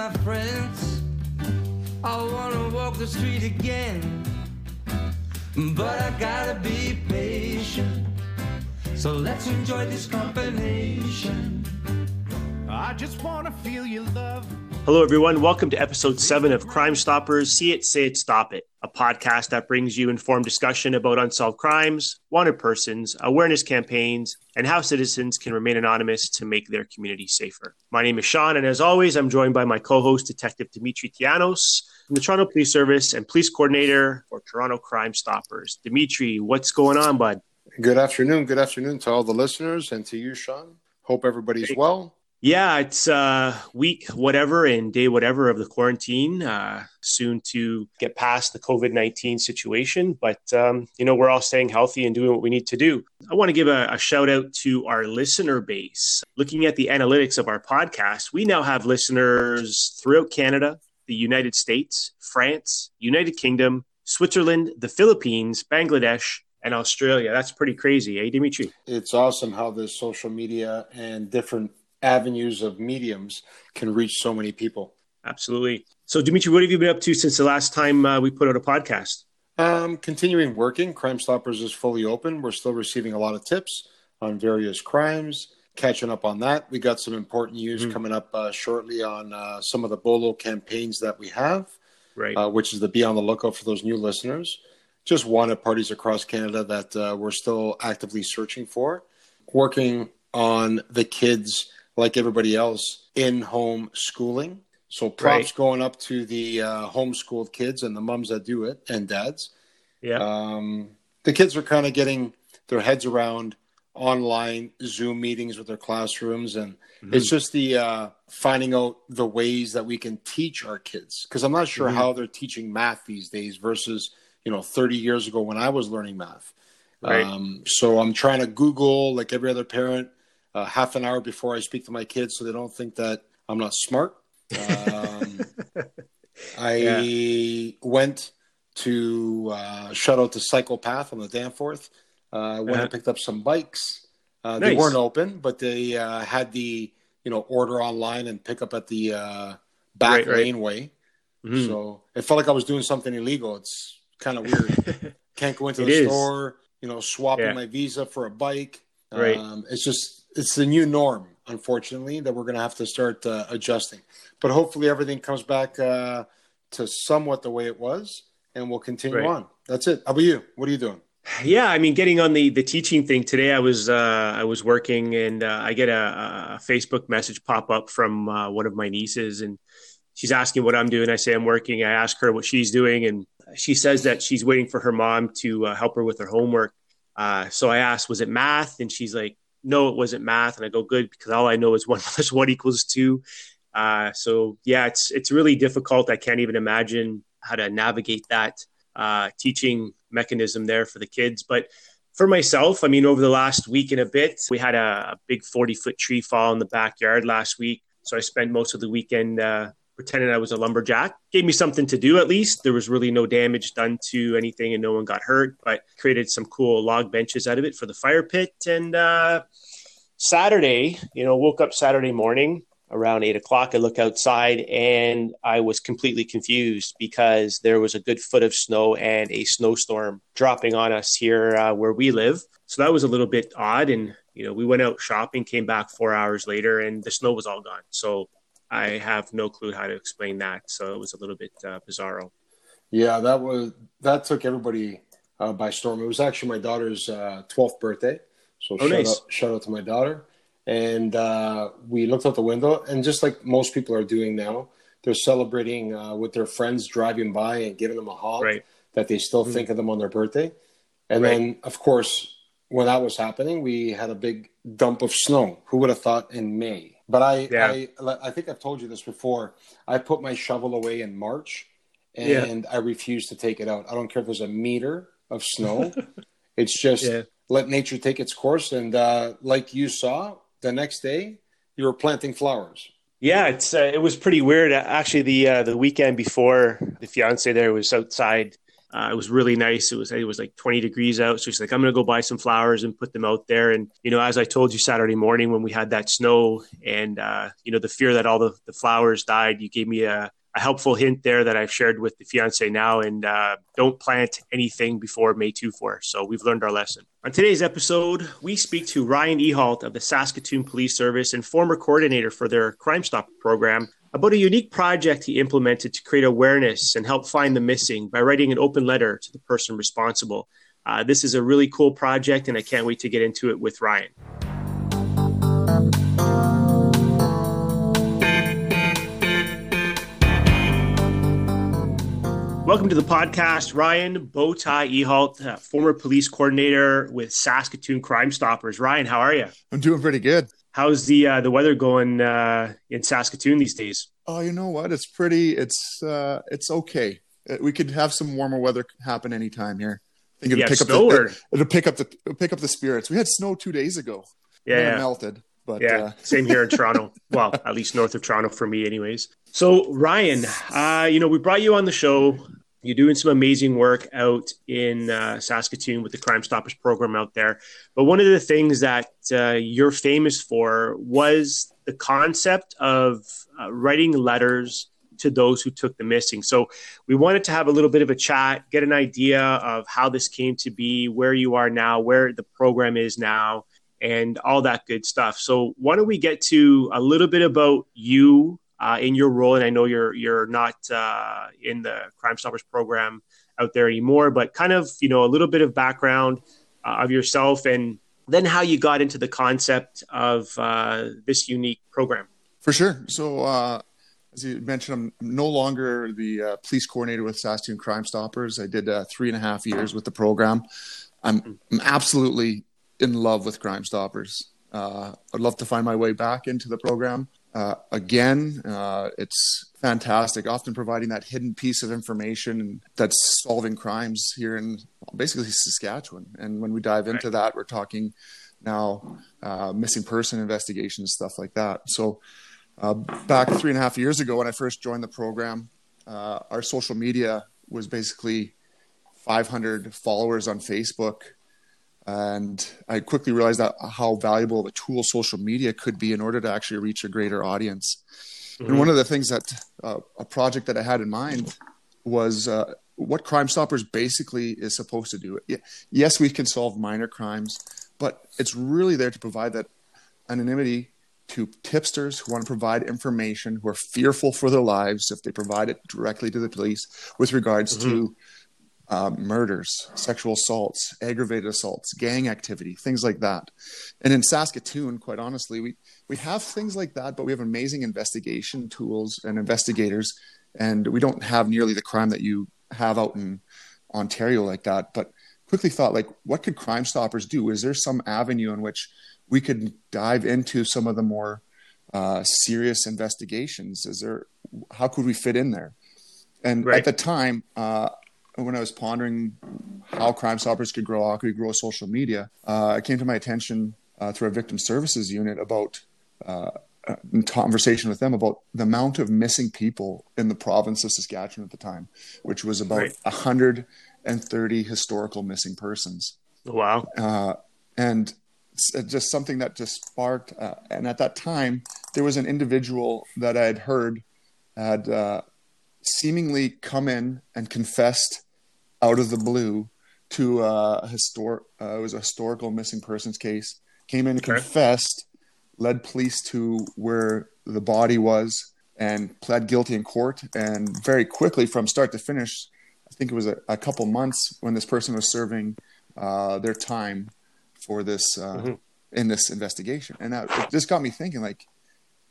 my friends. I wanna walk the street again. But I gotta be patient. So let's enjoy this combination. I just wanna feel your love. Hello, everyone. Welcome to episode seven of Crime Stoppers See It, Say It, Stop It, a podcast that brings you informed discussion about unsolved crimes, wanted persons, awareness campaigns, and how citizens can remain anonymous to make their community safer. My name is Sean, and as always, I'm joined by my co host, Detective Dimitri Tianos from the Toronto Police Service and Police Coordinator for Toronto Crime Stoppers. Dimitri, what's going on, bud? Good afternoon. Good afternoon to all the listeners and to you, Sean. Hope everybody's well. Yeah, it's uh, week whatever and day whatever of the quarantine. Uh, soon to get past the COVID 19 situation, but um, you know, we're all staying healthy and doing what we need to do. I want to give a, a shout out to our listener base. Looking at the analytics of our podcast, we now have listeners throughout Canada, the United States, France, United Kingdom, Switzerland, the Philippines, Bangladesh, and Australia. That's pretty crazy, eh, Dimitri? It's awesome how this social media and different avenues of mediums can reach so many people. Absolutely. So, Dimitri, what have you been up to since the last time uh, we put out a podcast? Um, continuing working. Crime Stoppers is fully open. We're still receiving a lot of tips on various crimes. Catching up on that. We got some important news mm-hmm. coming up uh, shortly on uh, some of the Bolo campaigns that we have, right? Uh, which is to be on the lookout for those new listeners. Just wanted parties across Canada that uh, we're still actively searching for. Working on the kids like everybody else, in home schooling. So props right. going up to the uh, homeschooled kids and the moms that do it and dads. Yeah. Um, the kids are kind of getting their heads around online Zoom meetings with their classrooms, and mm-hmm. it's just the uh, finding out the ways that we can teach our kids. Because I'm not sure mm-hmm. how they're teaching math these days versus you know 30 years ago when I was learning math. Right. Um, so I'm trying to Google like every other parent uh, half an hour before I speak to my kids so they don't think that I'm not smart. Um, I yeah. went to uh, shout out to Cyclepath on the Danforth. Uh, went uh-huh. and picked up some bikes. Uh, nice. They weren't open, but they uh, had the you know order online and pick up at the uh, back right, laneway. Right. Mm-hmm. So it felt like I was doing something illegal. It's kind of weird. Can't go into the is. store. You know, swapping yeah. my visa for a bike. Right. Um, it's just it's the new norm, unfortunately, that we're going to have to start uh, adjusting. But hopefully, everything comes back uh, to somewhat the way it was, and we'll continue right. on. That's it. How about you? What are you doing? Yeah, I mean, getting on the the teaching thing today, I was uh, I was working, and uh, I get a, a, Facebook message pop up from uh, one of my nieces, and she's asking what I'm doing. I say I'm working. I ask her what she's doing, and she says that she's waiting for her mom to uh, help her with her homework. Uh, so I asked, was it math? And she's like, no, it wasn't math. And I go, good, because all I know is one plus one equals two. Uh, so yeah, it's it's really difficult. I can't even imagine how to navigate that uh, teaching mechanism there for the kids. But for myself, I mean, over the last week and a bit, we had a, a big 40 foot tree fall in the backyard last week. So I spent most of the weekend uh, pretending I was a lumberjack. Gave me something to do at least. There was really no damage done to anything and no one got hurt, but created some cool log benches out of it for the fire pit. And uh, Saturday, you know, woke up Saturday morning around eight o'clock. I look outside and I was completely confused because there was a good foot of snow and a snowstorm dropping on us here uh, where we live. So that was a little bit odd. And, you know, we went out shopping, came back four hours later, and the snow was all gone. So I have no clue how to explain that. So it was a little bit uh, bizarro. Yeah, that was that took everybody uh, by storm. It was actually my daughter's uh, twelfth birthday, so oh, shout, nice. out, shout out to my daughter. And uh, we looked out the window, and just like most people are doing now, they're celebrating uh, with their friends driving by and giving them a hug right. that they still mm-hmm. think of them on their birthday. And right. then, of course, when that was happening, we had a big dump of snow. Who would have thought in May? But I, yeah. I, I think I've told you this before. I put my shovel away in March, and yeah. I refuse to take it out. I don't care if there's a meter of snow. it's just yeah. let nature take its course. And uh, like you saw, the next day you were planting flowers. Yeah, it's uh, it was pretty weird. Actually, the uh, the weekend before, the fiance there was outside Uh, it was really nice. It was it was like 20 degrees out, so she's like, "I'm gonna go buy some flowers and put them out there." And you know, as I told you Saturday morning when we had that snow, and uh, you know, the fear that all the, the flowers died, you gave me a a helpful hint there that I've shared with the fiance now. And uh, don't plant anything before May 2 4. So we've learned our lesson. On today's episode, we speak to Ryan Ehalt of the Saskatoon Police Service and former coordinator for their Crime Stop program about a unique project he implemented to create awareness and help find the missing by writing an open letter to the person responsible. Uh, this is a really cool project, and I can't wait to get into it with Ryan. Welcome to the podcast, Ryan Bowtie Ehalt, uh, former police coordinator with Saskatoon Crime Stoppers. Ryan, how are you? I'm doing pretty good. How's the uh, the weather going uh, in Saskatoon these days? Oh, you know what? It's pretty. It's uh, it's okay. Uh, we could have some warmer weather happen anytime here. I think it'll pick up the, or... it'll pick up the pick up the spirits. We had snow two days ago. Yeah, yeah. melted. But yeah, uh... same here in Toronto. well, at least north of Toronto for me, anyways. So Ryan, uh, you know, we brought you on the show you're doing some amazing work out in uh, Saskatoon with the Crime Stoppers program out there. But one of the things that uh, you're famous for was the concept of uh, writing letters to those who took the missing. So we wanted to have a little bit of a chat, get an idea of how this came to be, where you are now, where the program is now, and all that good stuff. So why don't we get to a little bit about you uh, in your role. And I know you're you're not uh, in the Crime Stoppers program out there anymore, but kind of you know a little bit of background uh, of yourself and then how you got into the concept of uh, this unique program. For sure. So uh, as you mentioned, I'm no longer the uh, police coordinator with Saskatoon Crime Stoppers. I did three and a half years with the program. I'm, I'm absolutely in love with Crime Stoppers. Uh, I'd love to find my way back into the program. Uh, again, uh, it's fantastic, often providing that hidden piece of information that's solving crimes here in basically Saskatchewan. And when we dive into right. that, we're talking now uh, missing person investigations, stuff like that. So, uh, back three and a half years ago, when I first joined the program, uh, our social media was basically 500 followers on Facebook and I quickly realized that how valuable of a tool social media could be in order to actually reach a greater audience. Mm-hmm. And one of the things that uh, a project that I had in mind was uh, what Crime Stoppers basically is supposed to do. Yes, we can solve minor crimes, but it's really there to provide that anonymity to tipsters who want to provide information, who are fearful for their lives if they provide it directly to the police with regards mm-hmm. to uh, murders, sexual assaults, aggravated assaults, gang activity, things like that. And in Saskatoon, quite honestly, we, we have things like that, but we have amazing investigation tools and investigators, and we don't have nearly the crime that you have out in Ontario like that. But quickly thought, like, what could Crime Stoppers do? Is there some avenue in which we could dive into some of the more uh, serious investigations? Is there how could we fit in there? And right. at the time, uh, when I was pondering how Crime Stoppers could grow, how could we grow social media, uh, it came to my attention uh, through a victim services unit about uh, in conversation with them about the amount of missing people in the province of Saskatchewan at the time, which was about right. 130 historical missing persons. Wow. Uh, and just something that just sparked. Uh, and at that time, there was an individual that I had heard had uh, seemingly come in and confessed out of the blue to uh, a historic. Uh, it was a historical missing persons case. Came in, okay. confessed, led police to where the body was, and pled guilty in court. And very quickly, from start to finish, I think it was a, a couple months when this person was serving uh, their time for this uh, mm-hmm. in this investigation. And that, it just got me thinking, like,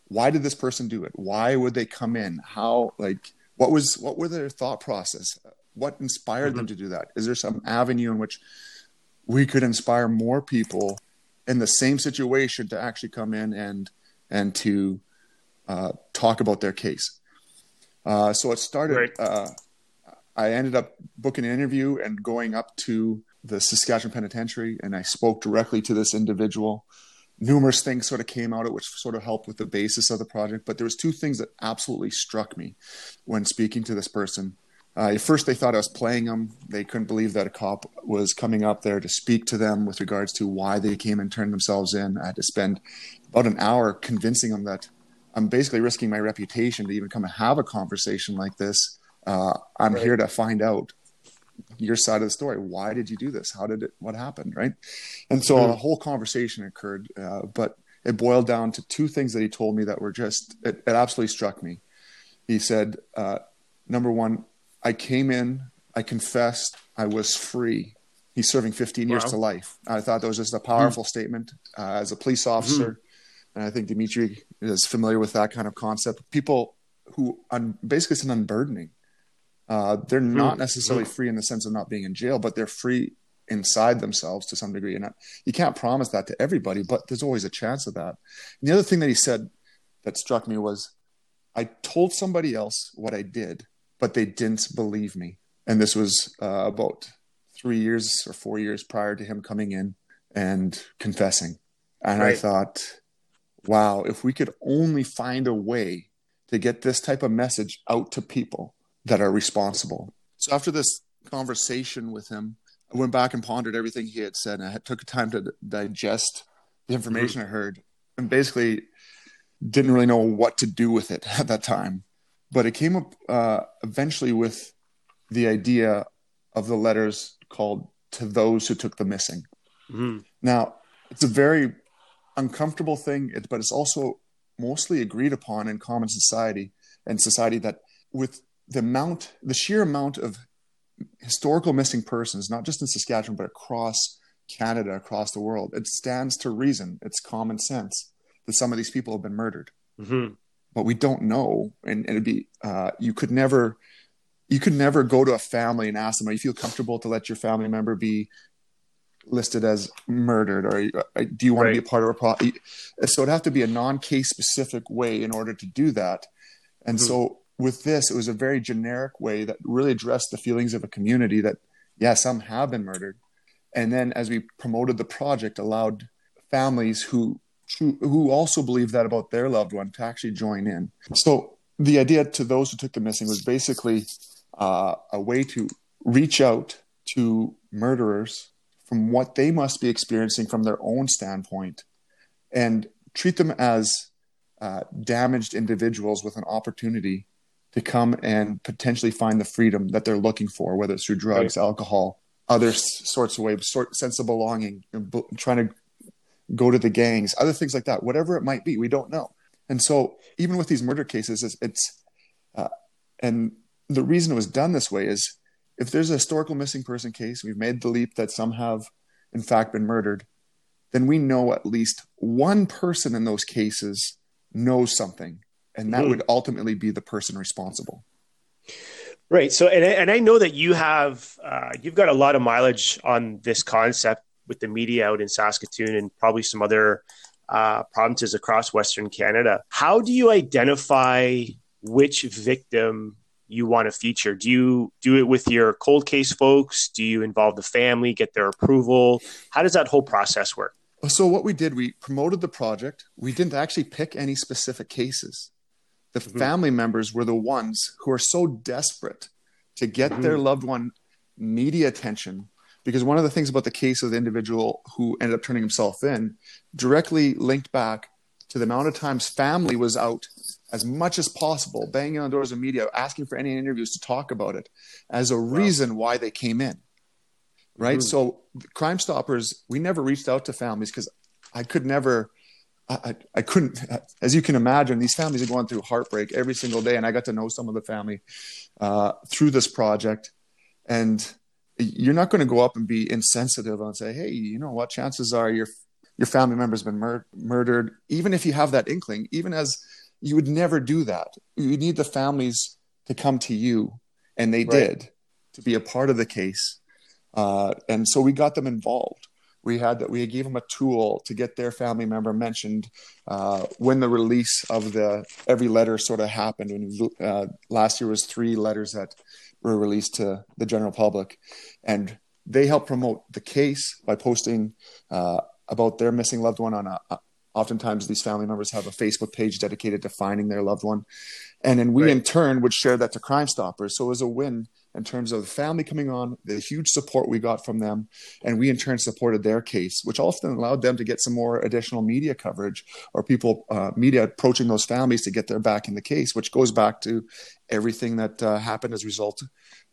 why did this person do it? Why would they come in? How like what was what were their thought process what inspired mm-hmm. them to do that is there some avenue in which we could inspire more people in the same situation to actually come in and and to uh, talk about their case uh, so it started right. uh, i ended up booking an interview and going up to the saskatchewan penitentiary and i spoke directly to this individual numerous things sort of came out of which sort of helped with the basis of the project but there was two things that absolutely struck me when speaking to this person Uh, at first, they thought I was playing them. They couldn't believe that a cop was coming up there to speak to them with regards to why they came and turned themselves in. I had to spend about an hour convincing them that I'm basically risking my reputation to even come and have a conversation like this. Uh, I'm right. here to find out your side of the story. Why did you do this? How did it? What happened? Right? And so mm-hmm. a whole conversation occurred, uh, but it boiled down to two things that he told me that were just it, it absolutely struck me. He said, uh, number one, I came in, I confessed, I was free. He's serving 15 years to life. I thought that was just a powerful mm-hmm. statement uh, as a police officer. Mm-hmm. And I think Dimitri is familiar with that kind of concept. People who un- basically it's an unburdening. Uh, they're mm-hmm. not necessarily free in the sense of not being in jail, but they're free inside themselves to some degree. And you can't promise that to everybody, but there's always a chance of that. And the other thing that he said that struck me was, I told somebody else what I did, but they didn't believe me. And this was uh, about three years or four years prior to him coming in and confessing. And right. I thought, wow, if we could only find a way to get this type of message out to people that are responsible. So after this conversation with him, I went back and pondered everything he had said, and I took time to digest the information. I heard, and basically didn't really know what to do with it at that time but it came up uh, eventually with the idea of the letters called to those who took the missing mm-hmm. now it's a very uncomfortable thing but it's also mostly agreed upon in common society and society that with the amount the sheer amount of historical missing persons not just in saskatchewan but across canada across the world it stands to reason it's common sense that some of these people have been murdered mm-hmm but we don't know. And, and it'd be uh, you could never you could never go to a family and ask them, "Are you feel comfortable to let your family member be listed as murdered, or uh, do you want right. to be a part of a pro?" So it'd have to be a non-case specific way in order to do that. And mm-hmm. so with this, it was a very generic way that really addressed the feelings of a community that yeah, some have been murdered. And then as we promoted the project, allowed families who who, also believe that about their loved one to actually join in. So the idea to those who took the missing was basically uh, a way to reach out to murderers from what they must be experiencing from their own standpoint and treat them as uh, damaged individuals with an opportunity to come and potentially find the freedom that they're looking for, whether it's through drugs, right. alcohol, other sorts of ways, sort sense of belonging, trying to go to the gangs, other things like that, whatever it might be, we don't know. And so, even with these murder cases, it's, it's uh, and the reason it was done this way is if there's a historical missing person case, we've made the leap that some have, in fact, been murdered, then we know at least one person in those cases knows something, and that mm. would ultimately be the person responsible. Right. So, and and I know that you have uh, you've got a lot of mileage on this concept with the media out in Saskatoon and probably some other uh, provinces across Western Canada. How do you identify which victim you want to feature? Do you do it with your cold case folks? Do you involve the family, get their approval? How does that whole process work? So, what we did, we promoted the project. We didn't actually pick any specific cases. The mm-hmm. family members were the ones who are so desperate to get mm-hmm. their loved one media attention because one of the things about the case of the individual who ended up turning himself in directly linked back to the amount of times family was out as much as possible, banging on doors of media, asking for any interviews to talk about it as a wow. reason why they came in. Right. Mm-hmm. So, Crime Stoppers, we never reached out to families because I could never, I, I couldn't, as you can imagine, these families are going through heartbreak every single day. And I got to know some of the family uh, through this project. And you're not going to go up and be insensitive and say, "Hey, you know what? Chances are your your family member's been mur- murdered." Even if you have that inkling, even as you would never do that. You need the families to come to you, and they right. did to be a part of the case. Uh, and so we got them involved. We had that. We gave them a tool to get their family member mentioned uh, when the release of the every letter sort of happened. When uh, last year was three letters that were released to the general public, and they help promote the case by posting uh, about their missing loved one on a. Oftentimes, these family members have a Facebook page dedicated to finding their loved one, And then we Right. in turn would share that to Crime Stoppers. So it was a win in terms of the family coming on, the huge support we got from them, and we in turn supported their case, which often allowed them to get some more additional media coverage or people, uh, media approaching those families to get their back in the case, which goes back to everything that uh, happened as a result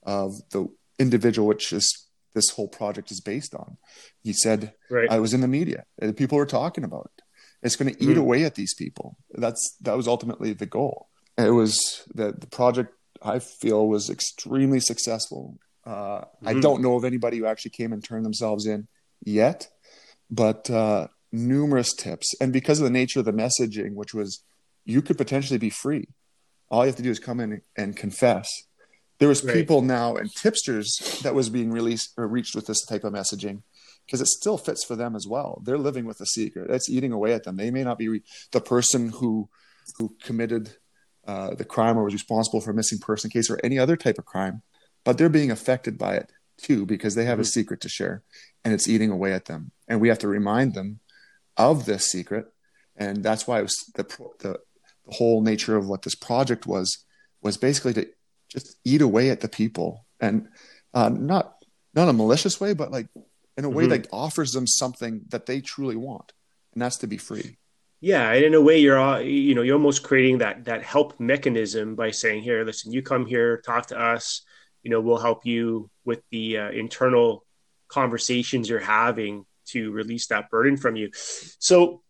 of the individual which is this whole project is based on. He said, Right. I was in the media and people were talking about it. It's going to eat Mhm. away at these people. That's that was ultimately the goal. It was that the project I feel was extremely successful. Uh, I Mhm. don't know of anybody who actually came and turned themselves in yet, but uh, numerous tips. And because of the nature of the messaging, which was you could potentially be free, all you have to do is come in and confess. There was Right. people now and tipsters that was being released or reached with this type of messaging because it still fits for them as well. They're living with a secret. It's eating away at them. They may not be re- the person who who committed uh, the crime or was responsible for a missing person case or any other type of crime, but they're being affected by it too because they have a Mhm. secret to share and it's eating away at them. And we have to remind them of this secret. And that's why it was the the, the whole nature of what this project was was basically to just eat away at the people and uh, not not a malicious way, but like in a way Mhm. that offers them something that they truly want, and that's to be free. Yeah, and in a way, you're all- you know you're almost creating that that help mechanism by saying, "Here, listen, you come here, talk to us. You know, we'll help you with the uh, internal conversations you're having to release that burden from you." So,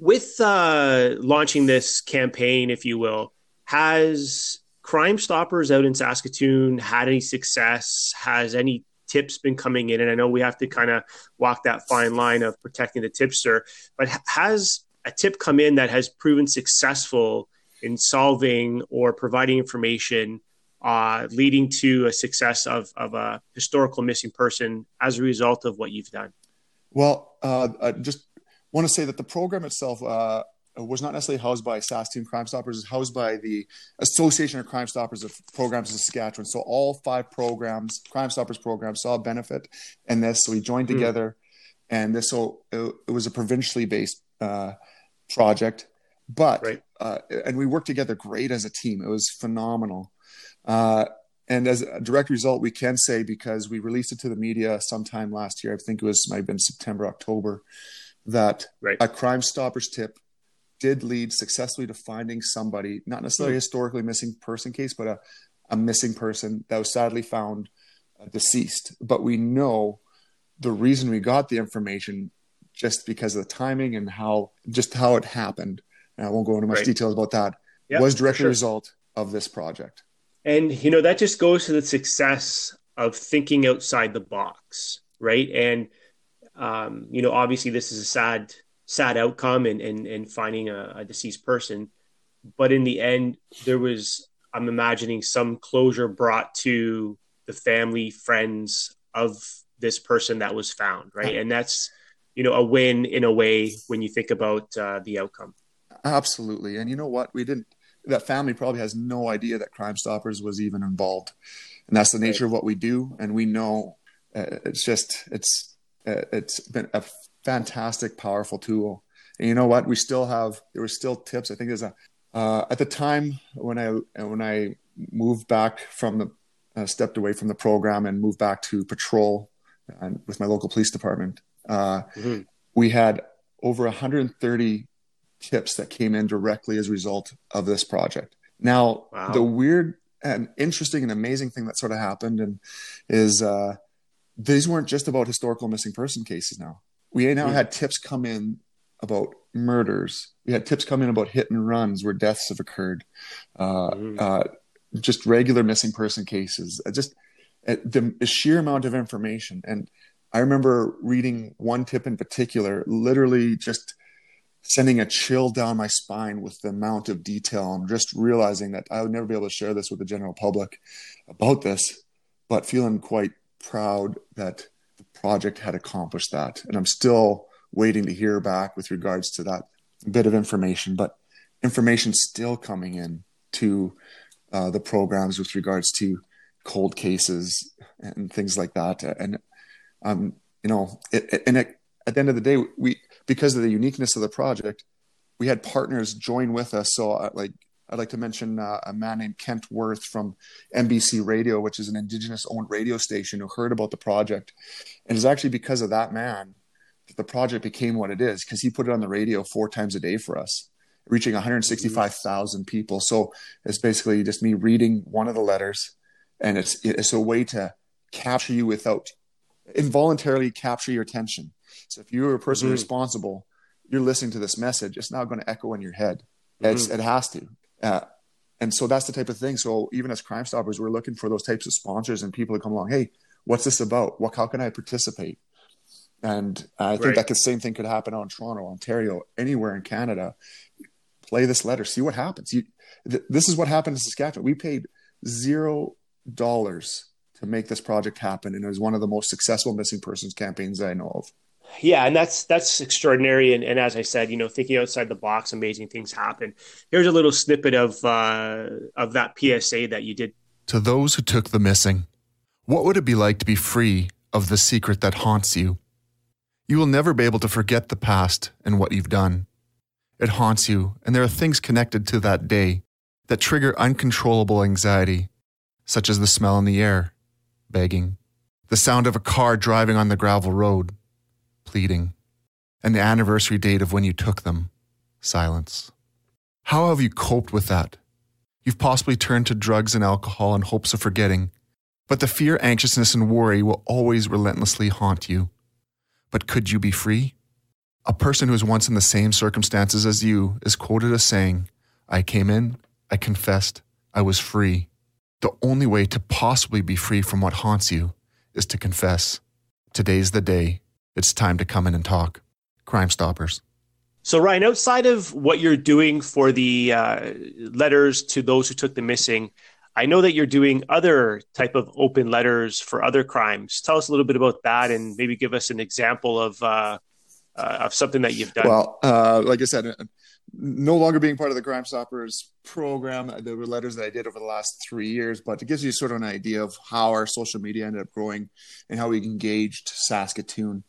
with uh, launching this campaign, if you will, has Crime Stoppers out in Saskatoon had any success? Has any tips been coming in? And I know we have to kind of walk that fine line of protecting the tipster, but has a tip come in that has proven successful in solving or providing information uh, leading to a success of, of a historical missing person as a result of what you've done? Well, uh, I just want to say that the program itself uh, was not necessarily housed by Saskatoon Crime Stoppers. It's housed by the Association of Crime Stoppers of Programs in Saskatchewan. So all five programs, Crime Stoppers programs, saw a benefit in this. So we joined Hmm. together, and this so it, it was a provincially based uh, project, but Right. uh, and we worked together great as a team. It was phenomenal. Uh, and as a direct result, we can say because we released it to the media sometime last year, I think it was might have been September, October, that Right. a Crime Stoppers tip did lead successfully to finding somebody, not necessarily a historically missing person case, but a, a missing person that was sadly found uh, deceased. But we know the reason we got the information just because of the timing and how just how it happened. And I won't go into much Right. details about that. Yeah, was directly sure. a result of this project. And you know that just goes to the success of thinking outside the box, right? And um, you know, obviously, this is a sad, sad outcome, and and and finding a, a deceased person. But in the end, there was, I'm imagining, some closure brought to the family, friends of this person that was found, right? And that's, you know, a win in a way when you think about uh, the outcome. Absolutely. And you know what? We didn't, that family probably has no idea that Crime Stoppers was even involved. And that's the nature of what we do. And we know uh, it's just, it's, uh, it's been a fantastic, powerful tool. And you know what? We still have, there were still tips. I think there's a, uh, at the time when I, when I moved back from the, uh, stepped away from the program and moved back to patrol and with my local police department, uh, Mhm. we had over 130 tips that came in directly as a result of this project. Now, Wow. the weird and interesting and amazing thing that sort of happened and is uh, these weren't just about historical missing person cases. Now we now Hmm. had tips come in about murders. We had tips come in about hit and runs where deaths have occurred. Uh, Mhm. uh, just regular missing person cases. Just uh, the, the sheer amount of information and I remember reading one tip in particular, literally just sending a chill down my spine with the amount of detail and just realizing that I would never be able to share this with the general public about this, but feeling quite proud that the project had accomplished that. And I'm still waiting to hear back with regards to that bit of information, but information still coming in to uh, the programs with regards to cold cases and things like that. And um, you know, it, and it, at the end of the day, we because of the uniqueness of the project, we had partners join with us. So, uh, like I'd like to mention uh, a man named Kent Worth from MBC Radio, which is an Indigenous owned radio station, who heard about the project. And it's actually because of that man that the project became what it is, because he put it on the radio four times a day for us, reaching 165,000 people. So it's basically just me reading one of the letters, and it's it's a way to capture you without involuntarily capture your attention. So if you're a person Mhm. responsible, you're listening to this message, it's now going to echo in your head. It's, it has to. Uh, and so that's the type of thing. So even as Crime Stoppers, we're looking for those types of sponsors and people to come along. Hey, what's this about? What? How can I participate? And I think Right. that the same thing could happen on Toronto, Ontario, anywhere in Canada. Play this letter, see what happens. You, th- this is what happened in Saskatchewan. We paid zero dollars to make this project happen, and it was one of the most successful missing persons campaigns I know of. Yeah, and that's that's extraordinary. And, and as I said, you know, thinking outside the box, amazing things happen. Here's a little snippet of uh, of that PSA that you did. To those who took the missing, what would it be like to be free of the secret that haunts you? You will never be able to forget the past and what you've done. It haunts you, and there are things connected to that day that trigger uncontrollable anxiety, such as the smell in the air, begging, the sound of a car driving on the gravel road, pleading, and the anniversary date of when you took them, silence. How have you coped with that? You've possibly turned to drugs and alcohol in hopes of forgetting, but the fear, anxiousness, and worry will always relentlessly haunt you. But could you be free? A person who was once in the same circumstances as you is quoted as saying, I came in, I confessed, I was free. The only way to possibly be free from what haunts you is to confess. Today's the day. It's time to come in and talk. Crime Stoppers. So Ryan, outside of what you're doing for the uh, letters to those who took the missing, I know that you're doing other type of open letters for other crimes. Tell us a little bit about that, and maybe give us an example of uh, uh, of something that you've done. Well, uh, like I said, no longer being part of the Crime Stoppers program, there were letters that I did over the last three years, but it gives you sort of an idea of how our social media ended up growing and how we engaged Saskatoon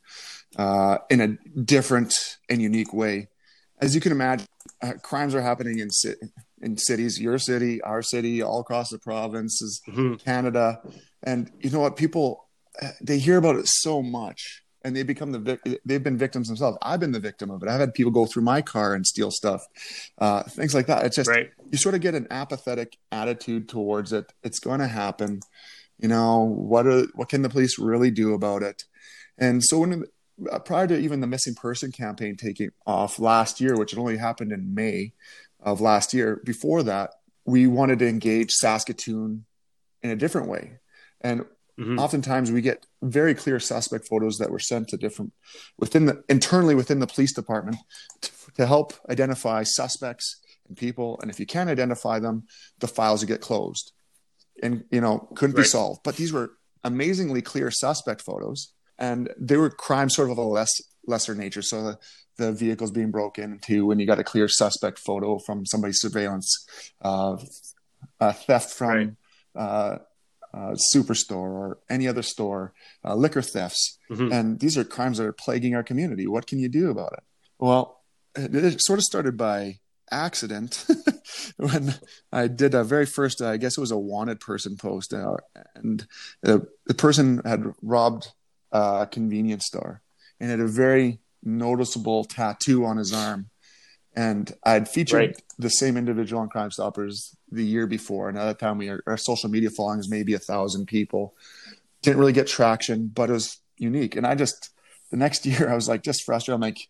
uh, in a different and unique way. As you can imagine, uh, crimes are happening in ci- in cities, your city, our city, all across the provinces, Mhm. Canada, and you know what? People uh, they hear about it so much, and they become the vic- they've been victims themselves. I've been the victim of it. I've had people go through my car and steal stuff, uh, things like that. It's just Right. you sort of get an apathetic attitude towards it. It's going to happen. You know what? Are, what can the police really do about it? And so when uh, prior to even the missing person campaign taking off last year, which had only happened in May of last year, before that we wanted to engage Saskatoon in a different way. And Mhm. oftentimes we get very clear suspect photos that were sent to different within the internally within the police department to, to help identify suspects and people. And if you can't identify them, the files will get closed and you know couldn't be solved. But these were amazingly clear suspect photos, and they were crimes sort of of a less lesser nature. So the the vehicles being broken into, and you got a clear suspect photo from somebody's surveillance, uh, uh, theft from Right. uh, uh, superstore or any other store, uh, liquor thefts, Mhm. and these are crimes that are plaguing our community. What can you do about it? Well, it, it sort of started by accident when I did a very first, I guess it was a wanted person post, uh, and the, the person had robbed a convenience store and had a very noticeable tattoo on his arm. And I'd featured Right. the same individual on Crime Stoppers the year before. And at that time, we our social media following was maybe a thousand people. Didn't really get traction, but it was unique. And I just the next year, I was like just frustrated. I'm like,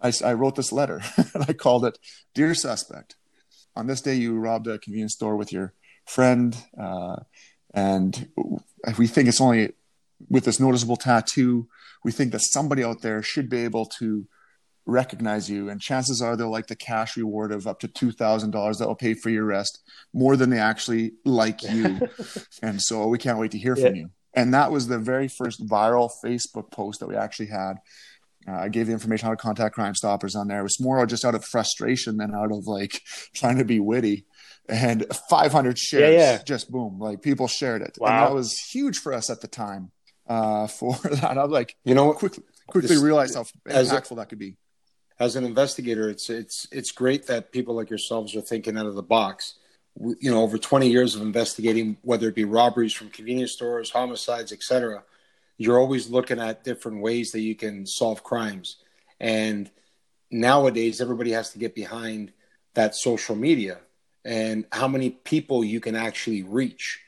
I, I wrote this letter and I called it "Dear Suspect." On this day, you robbed a convenience store with your friend, uh, and we think it's only with this noticeable tattoo. We think that somebody out there should be able to recognize you. And chances are they'll like the cash reward of up to $2000 that will pay for your rest more than they actually like you. And so we can't wait to hear from you. And that was the very first viral facebook post that we actually had. Uh, i gave the information how to contact crime stoppers on there. It was more just out of frustration than out of like trying to be witty. And 500 shares Yeah, yeah. just boom like people shared it. And Wow. that was huge for us at the time uh, for that. I was like You know, quickly quickly This- realized how as a- impactful that could be as an investigator, it's it's it's great that people like yourselves are thinking out of the box. You know, over 20 years of investigating, whether it be robberies from convenience stores, homicides, etc., you're always looking at different ways that you can solve crimes. And nowadays, everybody has to get behind that social media and how many people you can actually reach.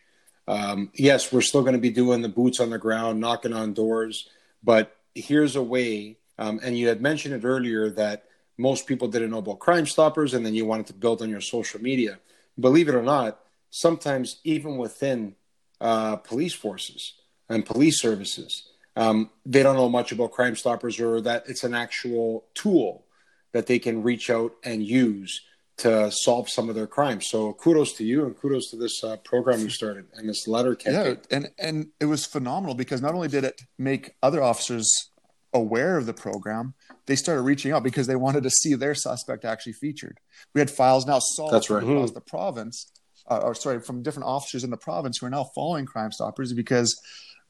Um, yes, we're still going to be doing the boots on the ground, knocking on doors, but here's a way um, and you had mentioned it earlier that most people didn't know about Crime Stoppers, and then you wanted to build on your social media. Believe it or not, sometimes even within uh, police forces and police services, um, they don't know much about Crime Stoppers or that it's an actual tool that they can reach out and use to solve some of their crimes. So kudos to you and kudos to this uh, program you started and this letter campaign. Yeah, and and it was phenomenal because not only did it make other officers aware of the program, they started reaching out because they wanted to see their suspect actually featured. We had files now solved That's right. across Mm-hmm. the province, uh, or sorry, from different officers in the province who are now following Crime Stoppers because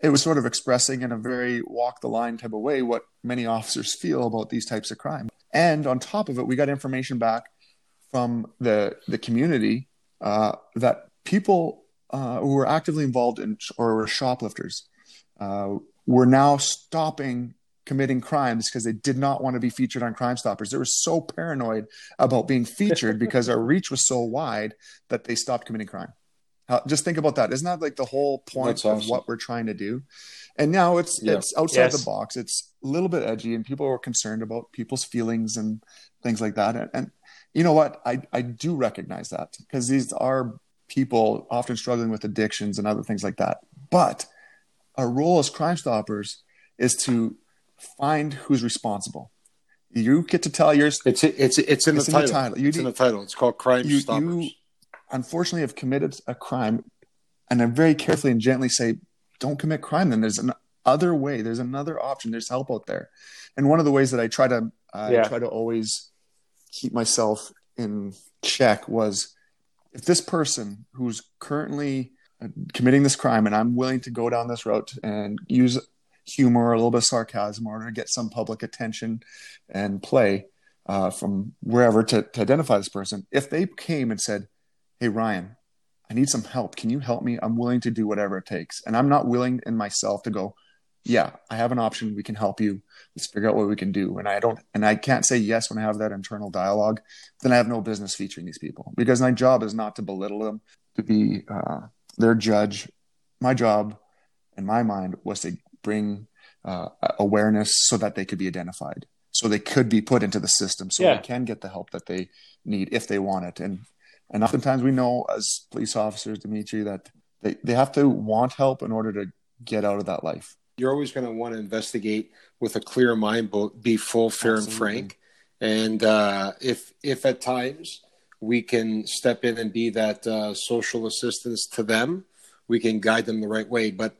it was sort of expressing in a very walk the line type of way what many officers feel about these types of crime. And on top of it, we got information back from the the community uh, that people uh, who were actively involved in or were shoplifters uh, were now stopping committing crimes because they did not want to be featured on Crime Stoppers. They were so paranoid about being featured because our reach was so wide that they stopped committing crime. Uh, just think about that. Isn't that like the whole point That's of what we're trying to do? And now it's Yeah. it's outside Yes. the box. It's a little bit edgy, and people are concerned about people's feelings and things like that. And, and you know what? I I do recognize that because these are people often struggling with addictions and other things like that. But our role as Crime Stoppers is to find who's responsible. You get to tell yours. It's it's it's in, It's the, in the title. title. You it's in the title. It's called Crime You- Stoppers. you- Unfortunately, have committed a crime, and I very carefully and gently say, "Don't commit crime." Then there's an other way. There's another option. There's help out there. And one of the ways that I try to I Yeah. try to always keep myself in check was if this person who's currently uh, committing this crime and I'm willing to go down this route and use humor or a little bit of sarcasm order to get some public attention and play uh, from wherever to, to identify this person. If they came and said, Hey, Ryan, I need some help. Can you help me? I'm willing to do whatever it takes. And I'm not willing in myself to go, yeah, I have an option. We can help you. Let's figure out what we can do. And I don't, and I can't say yes when I have that internal dialogue. Then I have no business featuring these people because my job is not to belittle them, to be uh, their judge. My job, in my mind, was to bring uh, awareness so that they could be identified, so they could be put into the system, so Yeah. they can get the help that they need if they want it. And and oftentimes we know as police officers, Dimitri, that they, they have to want help in order to get out of that life. You're always going to want to investigate with a clear mind, but be full, fair, and frank. And uh, if if at times we can step in and be that uh, social assistance to them, we can guide them the right way. But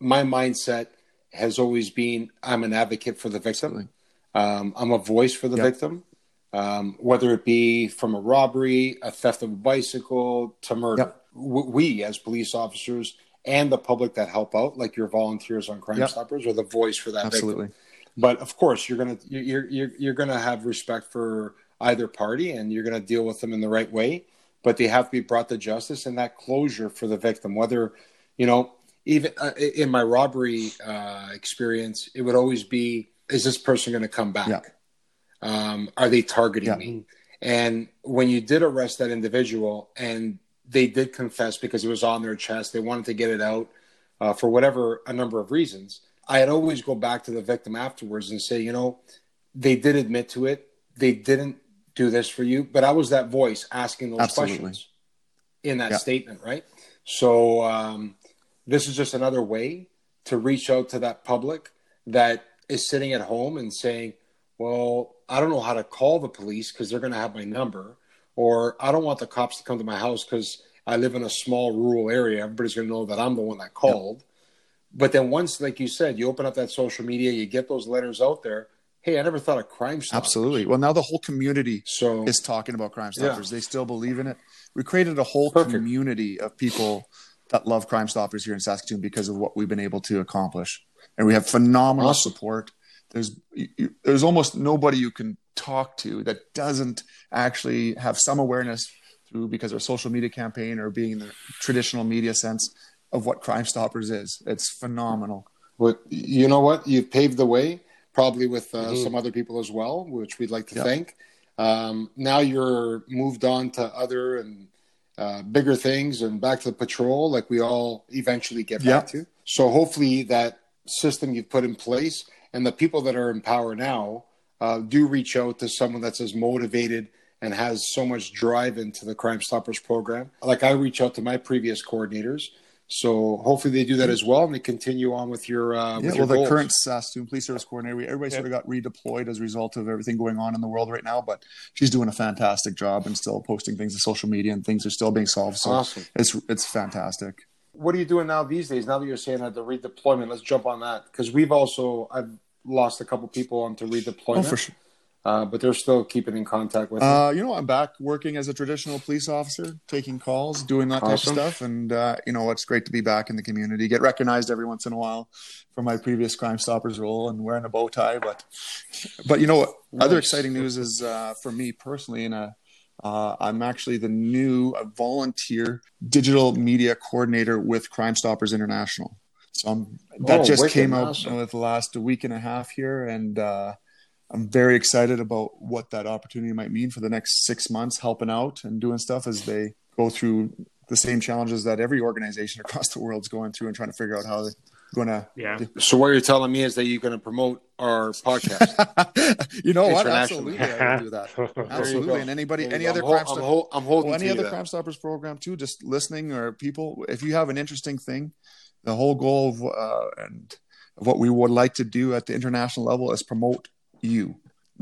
my mindset has always been I'm an advocate for the victim. Um, I'm a voice for the Yep. victim, um, whether it be from a robbery, a theft of a bicycle, to murder. Yep. We, as police officers, and the public that help out, like your volunteers on Crime Yep. Stoppers, are the voice for that Absolutely. victim. But of course, you're gonna you're you're you're gonna have respect for either party, and you're gonna deal with them in the right way. But they have to be brought to justice and that closure for the victim. Whether you know, even uh, in my robbery uh, experience, it would always be: Is this person going to come back? Yeah. Um, are they targeting Yeah. me? And when you did arrest that individual, and they did confess because it was on their chest, they wanted to get it out uh, for whatever a number of reasons. I'd always go back to the victim afterwards and say, you know, they did admit to it. They didn't do this for you, but I was that voice asking those Absolutely. questions in that Yeah. statement, right? So um, this is just another way to reach out to that public that is sitting at home and saying, well, I don't know how to call the police because they're going to have my number, or I don't want the cops to come to my house because I live in a small rural area. Everybody's going to know that I'm the one that called. But then once, like you said, you open up that social media, you get those letters out there. Hey, I never thought of crime stoppers. Absolutely. Well, now the whole community So is talking about Crime Yeah. Stoppers. They still believe in it. We created a whole Perfect. community of people that love Crime Stoppers here in Saskatoon because of what we've been able to accomplish, and we have phenomenal Awesome. support. There's you, there's almost nobody you can talk to that doesn't actually have some awareness through because of a social media campaign or being in the traditional media sense of what Crime Stoppers is. It's phenomenal. Well, you know what? You've paved the way, probably with uh, mm-hmm. some other people as well, which we'd like to yep. thank. Um, now you're moved on to other and uh, bigger things and back to the patrol, like we all eventually get back to. So hopefully that system you've put in place and the people that are in power now uh, do reach out to someone that's as motivated and has so much drive into the Crime Stoppers program. Like I reach out to my previous coordinators so hopefully they do that as well, and they continue on with your. Uh, yeah, with your well, goals. the current uh, student police service coordinator, everybody yeah. sort of got redeployed as a result of everything going on in the world right now. But she's doing a fantastic job and still posting things to social media, and things are still being solved. So awesome. it's it's fantastic. What are you doing now these days? Now that you're saying that the redeployment, let's jump on that because we've also I've lost a couple people onto redeployment. Oh, for sure uh, but they're still keeping in contact with. Uh, you know, I'm back working as a traditional police officer, taking calls, doing that awesome. type of stuff, and uh, you know, it's great to be back in the community. Get recognized every once in a while for my previous Crime Stoppers role and wearing a bow tie, but but you know what? Nice. Other exciting news is uh, for me personally, and uh, I'm actually the new volunteer digital media coordinator with Crime Stoppers International. So I'm, that oh, just came out awesome. with the last week and a half here, and uh, I'm very excited about what that opportunity might mean for the next six months, helping out and doing stuff as they go through the same challenges that every organization across the world is going through and trying to figure out how they're going to. Yeah. Do. So what you're telling me is that you're going to promote our podcast. you know what? Absolutely, I will do that. Absolutely, and anybody, any other crime, I'm, ho- I'm holding well, any other Crime Stoppers program too. Just listening or people, if you have an interesting thing, the whole goal of uh, and of what we would like to do at the international level is promote you.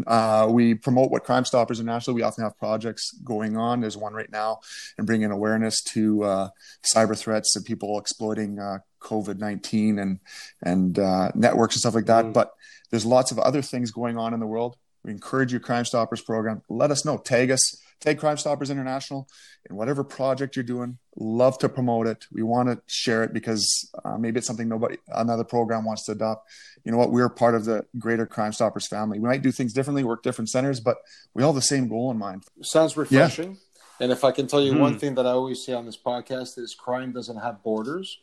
Uh, we promote what Crime Stoppers International. We often have projects going on. There's one right now, and bringing awareness to uh, cyber threats and people exploiting uh, COVID nineteen and and uh, networks and stuff like that. Mm. But there's lots of other things going on in the world. We encourage your Crime Stoppers program. Let us know. Tag us. Tag Crime Stoppers International in whatever project you're doing. Love to promote it. We want to share it because uh, maybe it's something nobody another program wants to adopt. You know what? We're part of the greater Crime Stoppers family. We might do things differently, work different centers, but we all have the same goal in mind. Sounds refreshing. Yeah. And if I can tell you one thing that I always say on this podcast is crime doesn't have borders.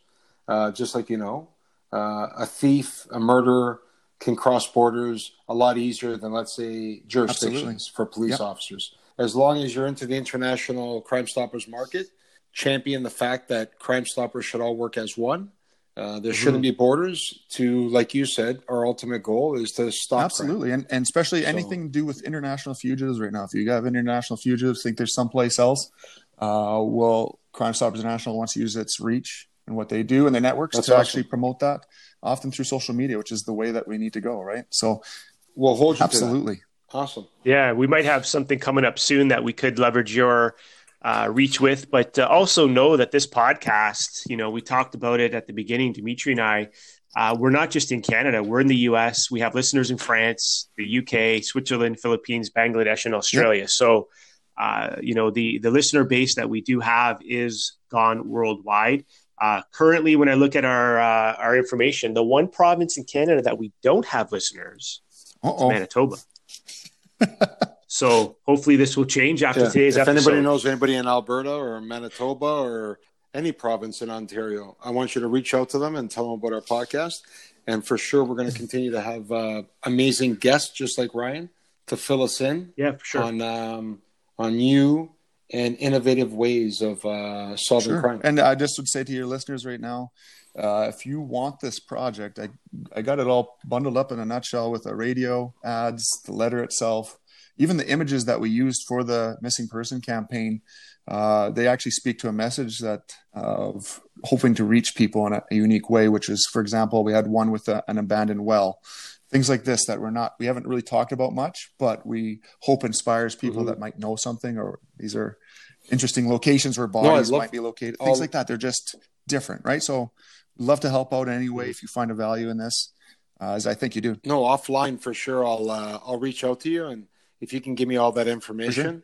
Uh, just like you know, uh, a thief, a murderer can cross borders a lot easier than let's say jurisdictions Absolutely. for police yep. officers as long as you're into the international Crime Stoppers market, champion the fact that Crime Stoppers should all work as one. Uh, there mm-hmm. shouldn't be borders to, like you said, our ultimate goal is to stop. Absolutely. And, and especially so, anything to do with international fugitives right now. If you have international fugitives, think there's someplace else, uh, well, Crime Stoppers International wants to use its reach and what they do and their networks to awesome. actually promote that, often through social media, which is the way that we need to go, right? So, we'll hold you absolutely. Awesome. Yeah, we might have something coming up soon that we could leverage your uh, reach with, but uh, also know that this podcast, you know, we talked about it at the beginning, Dimitri and I. Uh, we're not just in Canada, we're in the US. We have listeners in France, the UK, Switzerland, Philippines, Bangladesh, and Australia. Yep. So, uh, you know, the, the listener base that we do have is gone worldwide. Uh, currently, when I look at our uh, our information, the one province in Canada that we don't have listeners is Manitoba so hopefully this will change after yeah. today's if episode. anybody knows anybody in Alberta or Manitoba or any province in Ontario, I want you to reach out to them and tell them about our podcast. And for sure, we're going to continue to have uh, amazing guests, just like Ryan, to fill us in. Yeah, for sure. On um, on new and innovative ways of uh, solving sure. crime. And I just would say to your listeners right now, uh, if you want this project, I, I got it all bundled up in a nutshell with a radio, ads, the letter itself, even the images that we used for the missing person campaign. Uh, they actually speak to a message that uh, of hoping to reach people in a, a, unique way, which is, for example, we had one with a, an abandoned well. Things like this that we're not, we haven't really talked about much, but we hope inspires people mm-hmm. that might know something, or these are interesting locations where bodies no, might be located. Things like that. They're just different, right? So love to help out anyway if you find a value in this, uh, as I think you do. No, offline for sure. I'll uh, I'll reach out to you, and if you can give me all that information, sure.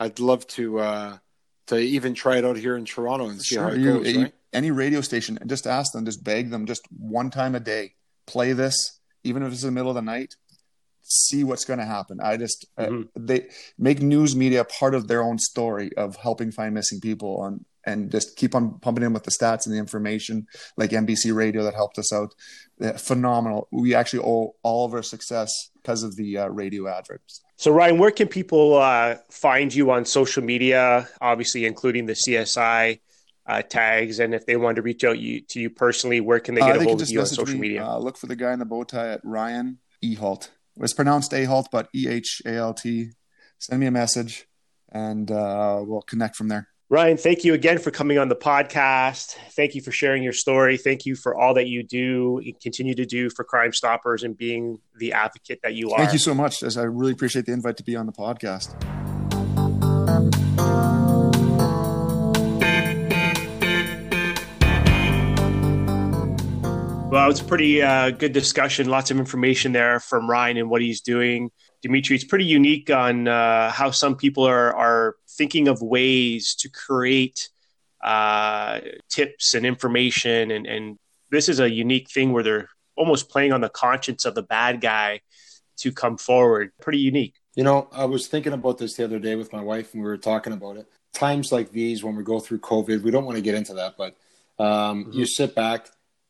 I'd love to uh, to even try it out here in Toronto and see sure. how it you, goes. right? Any radio station, just ask them, just beg them, just one time a day, play this, even if it's in the middle of the night. see what's going to happen. I just mm-hmm. uh, they make news media part of their own story of helping find missing people on and just keep on pumping in with the stats and the information like MBC radio that helped us out. Uh, phenomenal. We actually owe all of our success because of the uh, radio adverts. So Ryan, where can people uh, find you on social media? Obviously, including the CSI uh, tags, and if they want to reach out you, to you personally, where can they get uh, a hold of you on social me, media? Uh, look for the guy in the bow tie at Ryan Ehalt. It's pronounced Ahalt, but E H A L T. Send me a message, and uh, we'll connect from there. Ryan, thank you again for coming on the podcast. Thank you for sharing your story. Thank you for all that you do and continue to do for Crime Stoppers and being the advocate that you are. Thank you so much. I really appreciate the invite to be on the podcast. Well, it's a pretty uh, good discussion. Lots of information there from Ryan and what he's doing. Dimitri, it's pretty unique on uh, how some people are are thinking of ways to create uh, tips and information, and and this is a unique thing where they're almost playing on the conscience of the bad guy to come forward. Pretty unique. You know, I was thinking about this the other day with my wife, and we were talking about it. Times like these, when we go through COVID, we don't want to get into that, but um, mm-hmm. you sit back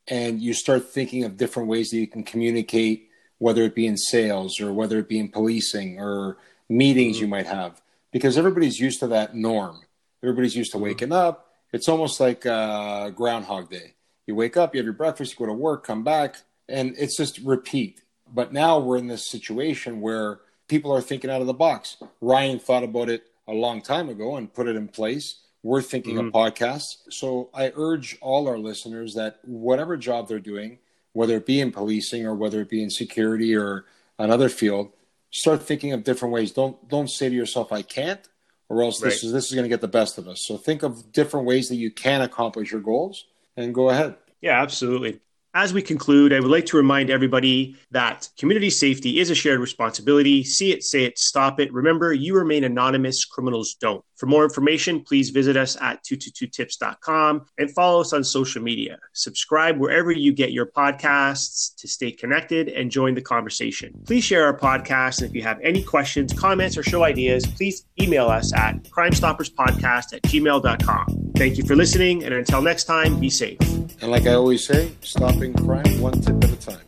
and you start thinking of different ways that you can communicate, whether it be in sales or whether it be in policing or meetings mm-hmm. you might have, because everybody's used to that norm. Everybody's used to mm-hmm. waking up. It's almost like uh, Groundhog Day. You wake up, you have your breakfast, you go to work, come back, and it's just repeat. But now we're in this situation where people are thinking out of the box. Ryan thought about it a long time ago and put it in place we're thinking mm-hmm. of podcasts. So I urge all our listeners that whatever job they're doing, whether it be in policing or whether it be in security or another field, start thinking of different ways. Don't don't say to yourself, "I can't," or else right. this is this is going to get the best of us. So think of different ways that you can accomplish your goals and go ahead. Yeah, absolutely. As we conclude, I would like to remind everybody that community safety is a shared responsibility. See it, say it, stop it. Remember, you remain anonymous, criminals don't. For more information, please visit us at 222tips.com and follow us on social media. Subscribe wherever you get your podcasts to stay connected and join the conversation. Please share our podcast. And if you have any questions, comments, or show ideas, please email us at crimestopperspodcast at gmail.com. Thank you for listening. And until next time, be safe. And like I always say, stopping crime one tip at a time.